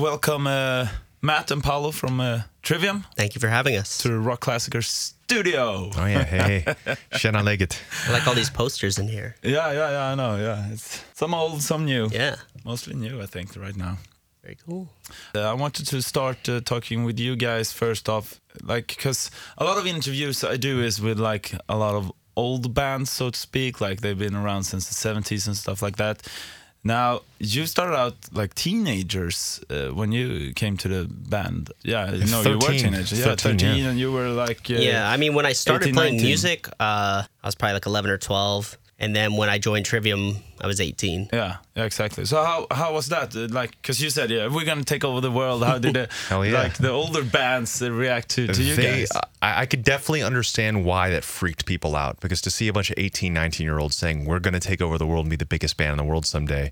Welcome, uh, Matt and Paolo from uh, Trivium Thank you for having us. to Rockklassiker Studio. Oh yeah, hey, hey. Tjena läget? I like all these posters in here. Yeah, yeah, yeah, I know. Yeah, it's some old, some new. Yeah, Mostly new, I think, right now. very cool. Uh, I wanted to start uh, talking with you guys first off, like, because a lot of interviews I do is with like a lot of old bands, so to speak, like they've been around since the 70s and stuff like that. Now, you started out like teenagers uh, when you came to the band. Yeah, you know, you were teenagers. Yeah, 13, 13, yeah. and you were like. Uh, yeah, I mean, when I started 18, playing 19. music, uh, I was probably like 11 or 12. And then when I joined Trivium, I was 18. Yeah, yeah, exactly. So how how was that? Uh, Like, because you said, yeah, we're gonna take over the world. How did the yeah. like the older bands uh, react to, to you They, guys? I, I could definitely understand why that freaked people out because to see a bunch of 18, 19 year olds saying we're going to take over the world and be the biggest band in the world someday,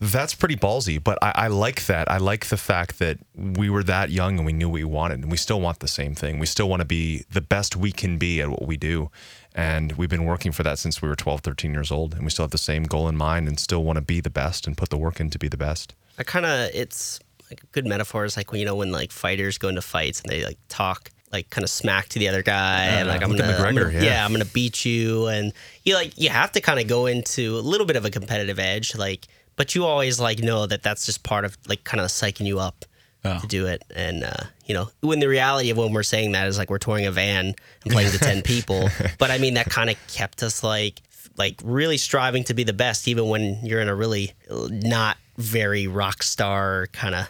that's pretty ballsy. But I, I like that. I like the fact that we were that young and we knew what we wanted, and we still want the same thing. We still want to be the best we can be at what we do. And we've been working for that since we were 12, 13 years old. And we still have the same goal in mind and still want to be the best and put the work in to be the best. I kind of, it's like a good metaphor is like when, you know, when like fighters go into fights and they like talk like kind of smack to the other guy uh, and like I'm gonna, I'm gonna- yeah. I'm gonna beat you and you like you have to kind of go into a little bit of a competitive edge like but you always like know that that's just part of like kind of psyching you up Yeah. to do it and uh, you know when the reality of when we're saying that is like we're touring a van and playing to 10 people but I mean that kind of kept us like like really striving to be the best even when you're in a really not very rock star kind of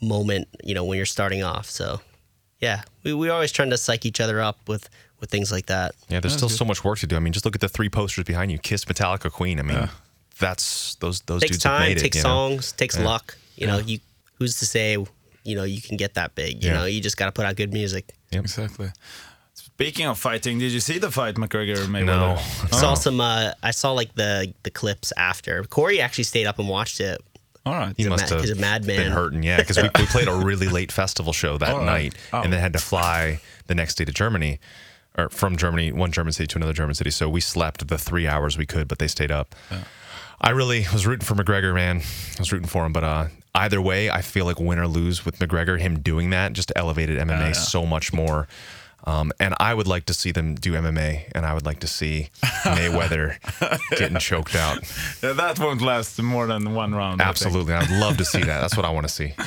moment you know when you're starting off so yeah we, we're always trying to psych each other up with with things like that Yeah, there's still so much work to do. I mean, just look at the three posters behind you: Kiss, Metallica, Queen. I mean, that's those those takes dudes have time made it. takes you know? songs takes luck you know you who's to say you know you can get that big you Yeah. know you just got to put out good music Exactly. Speaking of fighting, did you see the fight McGregor Mayweather? No. I saw some. Uh, I saw like the the clips after. Corey actually stayed up and watched it. All right. He a must ma- have he's a madman. been hurting, yeah, because we, we played a really late festival show that All right. night, Oh. and then had to fly the next day to Germany, or from Germany, one German city to another German city. So we slept the three hours we could, but they stayed up. I really was rooting for McGregor, man. I was rooting for him, but uh, either way, I feel like win or lose with McGregor, him doing that just elevated MMA so much more. Um, and I would like to see them do MMA, and I would like to see Mayweather getting choked out. Yeah, that won't last more than one round. I. Absolutely, I'd love to see that. That's what I want to see.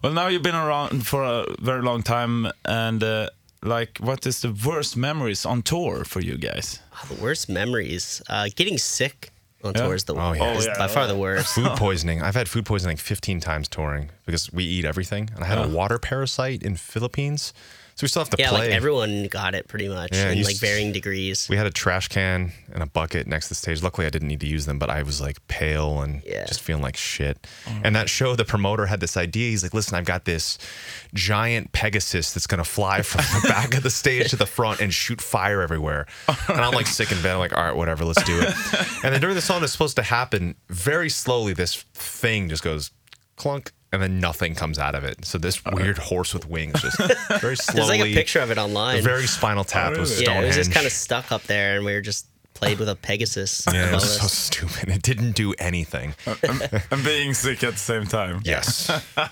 Well, now you've been around for a very long time, and uh, like, what is the worst memories on tour for you guys? Oh, the worst memories. Uh, getting sick on Yeah? tour is the Oh, yeah. Oh, yeah. by far the oh, worst. food poisoning. I've had food poisoning like 15 times touring because we eat everything. And I had a water parasite in Philippines. So we still have to play. Yeah, play. like everyone got it pretty much Yeah, in like varying degrees. we had a trash can and a bucket next to the stage. Luckily, I didn't need to use them, but I was like pale and Yeah. just feeling like shit. Mm. And that show, the promoter had this idea. He's like, listen, I've got this giant Pegasus that's going to fly from the back of the stage to the front and shoot fire everywhere. And I'm like sick in bed. I'm like, all right, whatever, let's do it. And then during the song that's supposed to happen, very slowly, this thing just goes clunk. And then nothing comes out of it. So this weird horse with wings just very slowly. There's like a picture of it online. The very Spinal Tap was really? yeah, it was just kind of stuck up there, and we were just played with a Pegasus. Yeah, it was so stupid. It didn't do anything. I'm being sick at the same time. Yes.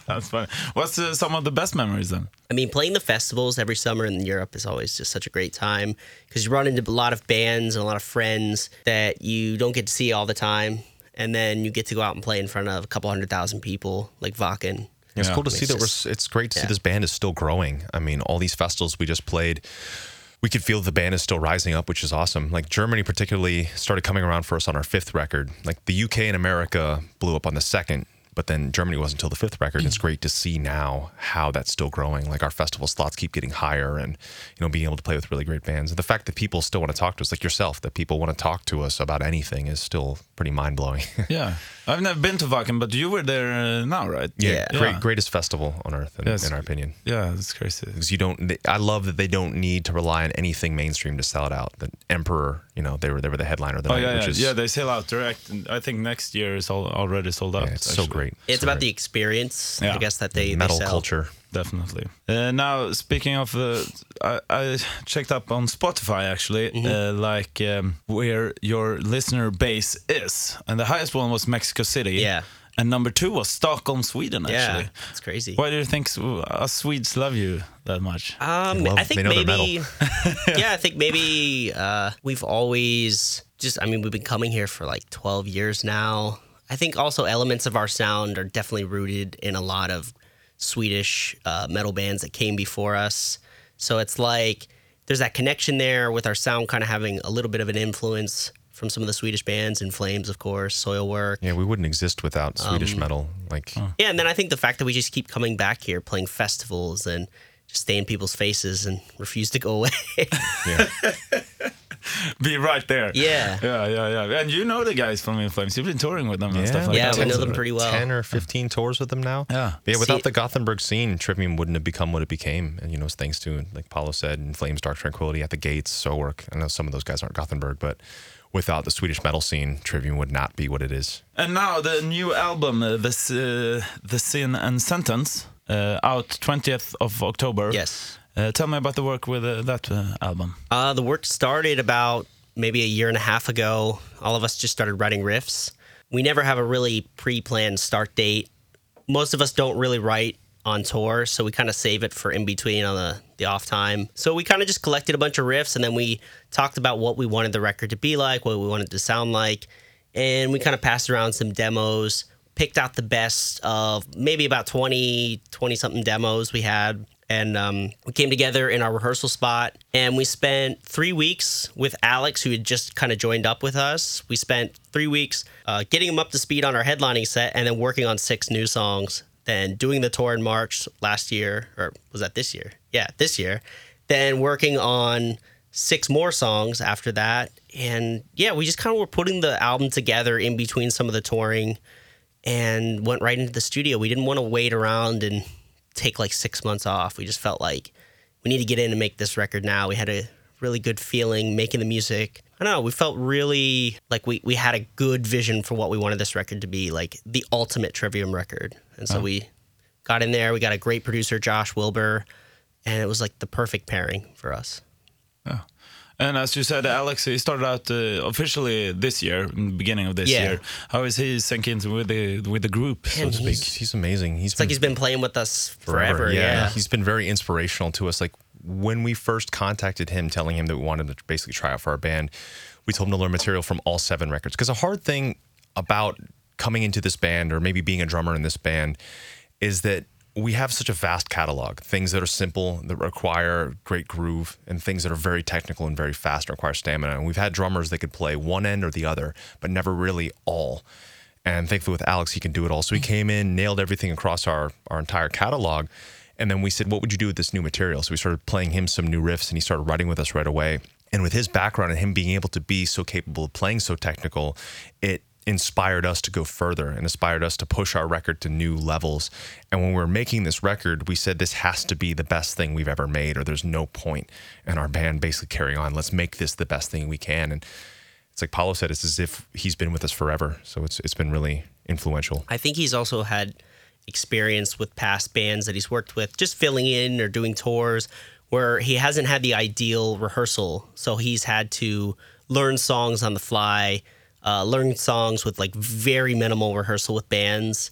That's funny. What's uh, some of the best memories then? I mean, playing the festivals every summer in Europe is always just such a great time because you run into a lot of bands and a lot of friends that you don't get to see all the time. And then you get to go out and play in front of a couple hundred thousand people, like Wacken. It's cool to see It's that we're. It's great to see this band is still growing. I mean, all these festivals we just played, we could feel the band is still rising up, which is awesome. Like Germany, particularly, started coming around for us on our fifth record. Like the UK and America blew up on the second, but then Germany wasn't until the fifth record. And it's great to see now how that's still growing. Like our festival slots keep getting higher, and you know, being able to play with really great bands. And the fact that people still want to talk to us, like yourself, that people want to talk to us about anything, is still pretty mind blowing. Yeah, I've never been to Wacken, but you were there uh, now, right? Yeah. great, greatest festival on earth, in, Yes. in our opinion. Yeah, that's crazy. because you don't. they- I love that they don't need to rely on anything mainstream to sell it out. The Emperor, you know, they were they were the headliner of the Oh night, yeah, which yeah, is yeah. They sell out direct. and I think next year is all, already sold out. yeah, it's so actually. Great. It's So about the experience, Yeah. I guess, that they, they metal sell. culture. Definitely. Uh, now, speaking of, uh, I, I checked up on Spotify actually, Mm-hmm. uh, like um, where your listener base is, and the highest one was Mexico City. Yeah. And number two was Stockholm, Sweden. Actually, Yeah, it's crazy. why do you think us Swedes love you that much? Um, love- I think they know their maybe. yeah, I think maybe uh, we've always just. I mean, we've been coming here for like twelve years now. I think also elements of our sound are definitely rooted in a lot of Swedish uh, metal bands that came before us. So it's like there's that connection there with our sound kind of having a little bit of an influence from some of the Swedish bands, In Flames, of course, Soilwork. Yeah, we wouldn't exist without Swedish Um, metal. Like, Yeah, and then I think the fact that we just keep coming back here, playing festivals, and just stay in people's faces and refuse to go away. yeah, Be right there. Yeah. yeah, yeah, yeah. And you know the guys from In Flames. You've been touring with them and stuff like Yeah, that. we know them pretty well. ten or fifteen tours with them now. Yeah. But yeah. Without See- the Gothenburg scene, Trivium wouldn't have become what it became. And you know, it's thanks to like Paolo said, In Flames, Dark Tranquillity, At the Gates, Soilwork. I know some of those guys aren't Gothenburg, but without the Swedish metal scene, Trivium would not be what it is. And now the new album, uh, the S- uh, the Sin and Sentence, uh, out 20th of October. yes. Uh, tell me about the work with uh, that uh, album. Uh, the work started about maybe a year and a half ago. All of us just started writing riffs. We never have a really pre planned start date. Most of us don't really write on tour, so we kind of save it for in between on the, the off time. So we kind of just collected a bunch of riffs and then we talked about what we wanted the record to be like, what we wanted to sound like. And we kind of passed around some demos, picked out the best of maybe about 20, 20 something demos we had and um, we came together in our rehearsal spot and we spent three weeks with alex who had just kind of joined up with us. We spent three weeks uh, getting him up to speed on our headlining set and then working on six new songs then doing the tour in march last year or was that this year? Yeah this year. Then working on six more songs after that and yeah we just kind of were putting the album together in between some of the touring and went right into the studio. We didn't want to wait around and take like six months off. We just felt like we need to get in and make this record now. We had a really good feeling making the music. I don't know. We felt really like we, we had a good vision for what we wanted this record to be, like the ultimate Trivium record. And so we got in there. We got a great producer, Josh Wilbur, and it was like the perfect pairing for us. And as you said, Alex, he started out uh, officially this year, in the beginning of this Yeah. year. How is he sinking into with the with the group, so Man, to speak? He's, he's amazing. He's It's like he's been playing with us forever. yeah. yeah. He's been very inspirational to us. Like when we first contacted him, telling him that we wanted to basically try out for our band, we told him to learn material from all seven records. Because a hard thing about coming into this band or maybe being a drummer in this band is that we have such a vast catalog. Things that are simple that require great groove and things that are very technical and very fast and require stamina. And we've had drummers that could play one end or the other but never really all. And thankfully with alex he can do it all. So he came in nailed everything across our our entire catalog. And then we said what would you do with this new material? So we started playing him some new riffs and he started writing with us right away. And with his background and him being able to be so capable of playing so technical it inspired us to go further and inspired us to push our record to new levels. And when we were making this record, we said this has to be the best thing we've ever made, or there's no point in our band basically carrying on. Let's make this the best thing we can. And it's like Paolo said, it's as if he's been with us forever. So it's it's been really influential. I think he's also had experience with past bands that he's worked with, just filling in or doing tours where he hasn't had the ideal rehearsal. So he's had to learn songs on the fly, uh, learn songs with like very minimal rehearsal with bands.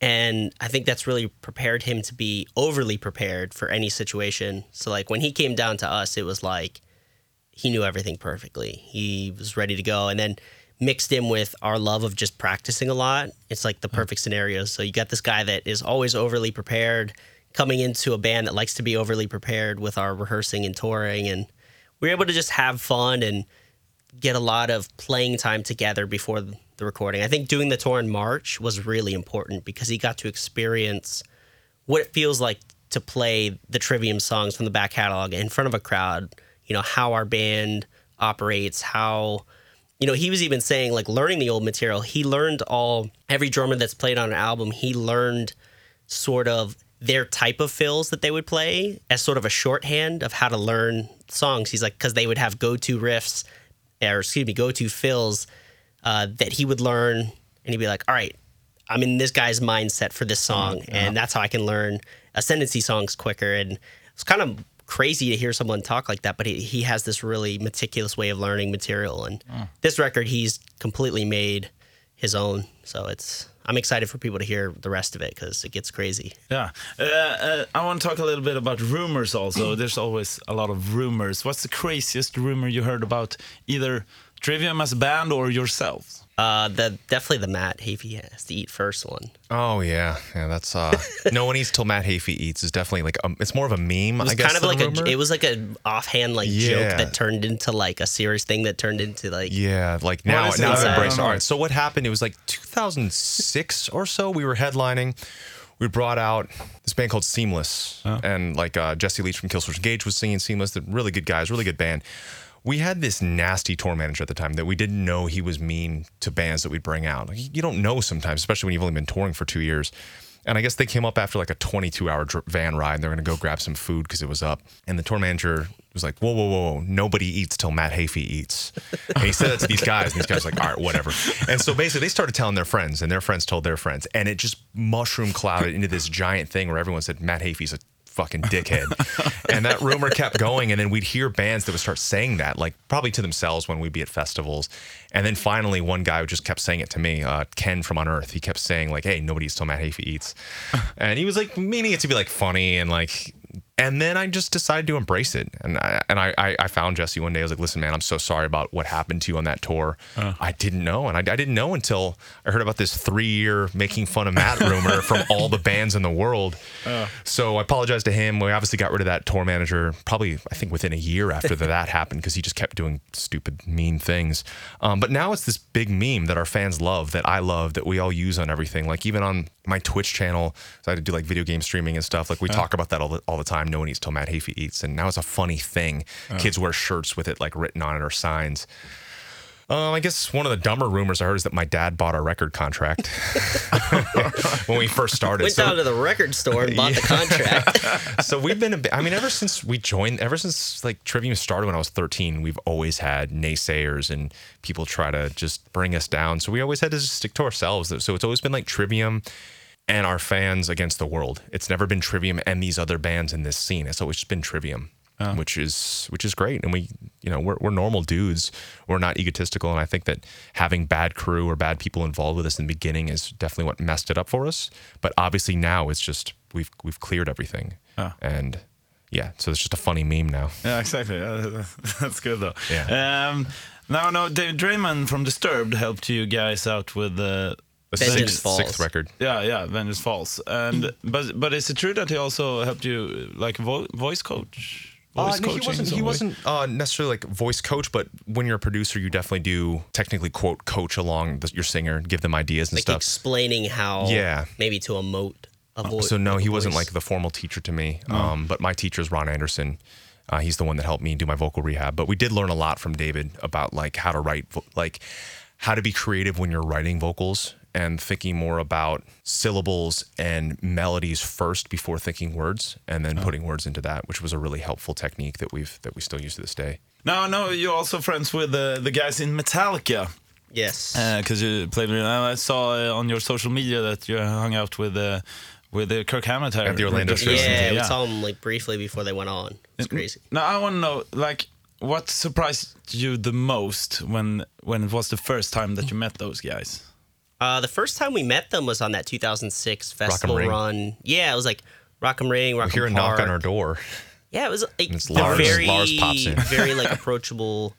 And I think that's really prepared him to be overly prepared for any situation. So, like, when he came down to us, it was like he knew everything perfectly. He was ready to go. And then mixed in with our love of just practicing a lot, it's like the perfect scenario. So you got this guy that is always overly prepared coming into a band that likes to be overly prepared with our rehearsing and touring. And we were able to just have fun and get a lot of playing time together before the recording. I think doing the tour in March was really important because he got to experience what it feels like to play the Trivium songs from the back catalog in front of a crowd. You know, how our band operates, how, you know, he was even saying like learning the old material. He learned all, every drummer that's played on an album, he learned sort of their type of fills that they would play as sort of a shorthand of how to learn songs. He's like, because they would have go to riffs, or excuse me, go to fills uh, that he would learn, and he'd be like, all right, I'm in this guy's mindset for this song, and that's how I can learn ascendancy songs quicker. And it's kind of crazy to hear someone talk like that, but he, he has this really meticulous way of learning material. And this record, he's completely made his own. So it's I'm excited for people to hear the rest of it because it gets crazy. Yeah, uh, uh, I want to talk a little bit about rumors. Also, there's always a lot of rumors. What's the craziest rumor you heard about either Trivium as a band or yourselves? Uh, the definitely the Matt Heafy has to eat first one. Oh yeah, yeah. That's uh, no one eats till Matt Heafy eats is definitely like um, it's more of a meme. It was I guess kind of than like a a, it was like a offhand like Yeah. joke that turned into like a serious thing that turned into like Yeah, like now, now it's I don't embraced. All right, so what happened? It was like 2006 or so. We were headlining. We brought out this band called Seemless, and like uh, Jesse Leach from Killswitch Engage was singing Seemless. They're really good guys, really good band. We had this nasty tour manager at the time that we didn't know he was mean to bands that we'd bring out. Like, you don't know sometimes, especially when you've only been touring for two years. And I guess they came up after like a 22 hour van ride. And they're going to go grab some food because it was up. And the tour manager was like, whoa, whoa, whoa, whoa. Nobody eats till Matt Heafy eats. And he said that to these guys. And these guys were like, all right, whatever. And so basically they started telling their friends and their friends told their friends. And it just mushroom clouded into this giant thing where everyone said Matt Heafy's a fucking dickhead. and that rumor kept going. And then we'd hear bands that would start saying that, like probably to themselves when we'd be at festivals. And then finally, one guy just kept saying it to me, uh, Ken from Unearth. He kept saying, like, hey, nobody's eats till Matt Heafy eats. And he was like meaning it to be like funny and like, and then I just decided to embrace it. And I, and I, I I found Jesse one day. I was like, listen, man, I'm so sorry about what happened to you on that tour. I didn't know. And I, I didn't know until I heard about this three year making fun of Matt rumor from all the bands in the world. So I apologized to him. We obviously got rid of that tour manager probably, I think, within a year after that, happened because he just kept doing stupid, mean things. Um, but now it's this big meme that our fans love, that I love, that we all use on everything. Like even on my Twitch channel, so I had to do like video game streaming and stuff. Like we talk about that all the, all the time. No one eats till Matt Heafy eats. And now it's a funny thing. Kids wear shirts with it like written on it or signs. Um, I guess one of the dumber rumors I heard is that my dad bought our record contract when we first started. went So- down to the record store and bought the contract. so we've been, I mean, ever since we joined, ever since like Trivium started when I was 13, we've always had naysayers and people try to just bring us down. So we always had to just stick to ourselves. So it's always been like Trivium and our fans against the world. It's never been Trivium and these other bands in this scene. It's always just been Trivium. Which is which is great, and we you know we're we're normal dudes. We're not egotistical, and I think that having bad crew or bad people involved with us in the beginning is definitely what messed it up for us. But obviously now it's just we've we've cleared everything, Oh. and yeah, so it's just a funny meme now. Yeah, exactly. That's good though. Yeah. Um, now, no, Dave Draiman from Disturbed helped you guys out with the. The Vengeance sixth, Falls. sixth record. Yeah, yeah, Vengeance Falls, and but but is it true that he also helped you like vo- voice coach? Uh, Voice no, he coaching wasn't. He wasn't uh, necessarily like voice coach, but when you're a producer, you definitely do technically quote coach along the, your singer, give them ideas and like stuff. explaining how Yeah. maybe to emote a voice. so no, he wasn't like the formal teacher to me. Um, but my teacher is Ron Anderson. Uh, he's the one that helped me do my vocal rehab. But we did learn a lot from David about like how to write, vo- like how to be creative when you're writing vocals and thinking more about syllables and melodies first before thinking words, and then putting words into that, which was a really helpful technique that we've that we still use to this day. No, no, you're also friends with the the guys in Metallica yes. because you played with. I saw uh, on your social media that you hung out with uh, with uh, Kirk Hammett At the Orlando just show. recently, yeah, we saw them like briefly before they went on. It's crazy. Now I want to know, like, what surprised you the most when when it was the first time that you met those guys? Uh, the first time we met them was on that 2006 festival run. Yeah, it was like Rock am Ring, Rock'em Hear a Park. knock on our door. Yeah, it was like it's Lars. very, Lars pops in. very like approachable,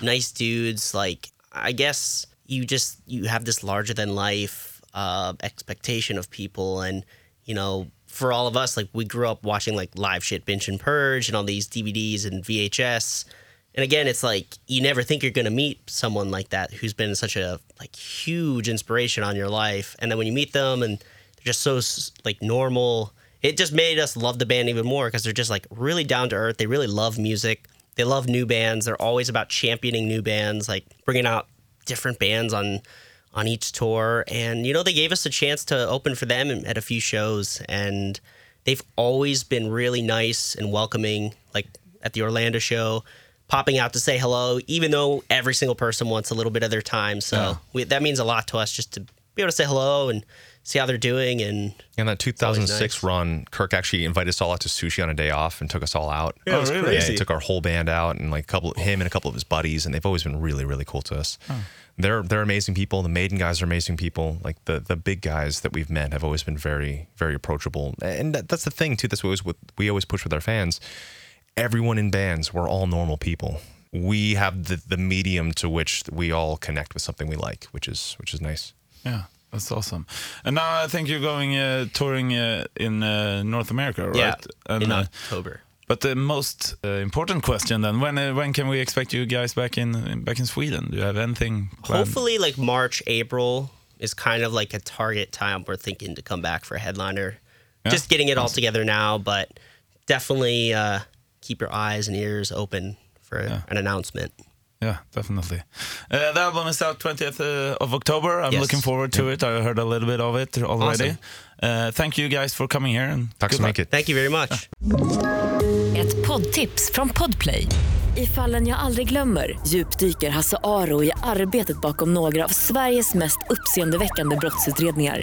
nice dudes. Like I guess you just you have this larger than life uh, expectation of people, and you know, for all of us, like we grew up watching like live shit, binge and purge, and all these DVDs and VHS. And again, it's like you never think you're gonna meet someone like that who's been such a like huge inspiration on your life, and then when you meet them and they're just so like normal. It just made us love the band even more because they're just like really down to earth. They really love music. They love new bands. They're always about championing new bands, like bringing out different bands on on each tour. And you know, they gave us a chance to open for them at a few shows, and they've always been really nice and welcoming. Like at the Orlando show, popping out to say hello, even though every single person wants a little bit of their time. So we, that means a lot to us just to be able to say hello and see how they're doing. And In that 2006 nice. run, Kirk actually invited us all out to sushi on a day off and took us all out. Yeah, it was Oh, really? Yeah, crazy. he took our whole band out and like a couple of him and a couple of his buddies, and they've always been really, really cool to us. They're they're amazing people. The Maiden guys are amazing people. Like the the big guys that we've met have always been very, very approachable. And that, that's the thing too. That's what always what we always push with our fans. Everyone in bands, we're all normal people. We have the the medium to which we all connect with something we like, which is which is nice. Yeah, that's awesome. And now I think you're going uh, touring uh, in uh, North America, right? yeah, And, in uh, October. but the most uh, important question then: when uh, when can we expect you guys back in back in Sweden? Do you have anything? planned? Hopefully, like March, April is kind of like a target time we're thinking to come back for a headliner. Yeah. Just getting it all together now, but definitely uh, keep your eyes and ears open for an announcement. Yeah, definitely. Uh, the album is out 20th uh, of October. I'm Yes. looking forward to it. I heard a little bit of it already. Awesome. Uh, thank you guys for coming here. And Tack så good luck. mycket. Thank you very much. Ett poddtips från Podplay. I fallen jag aldrig glömmer djupdyker Hasse Aro i arbetet bakom några av Sveriges mest uppseendeväckande brottsutredningar.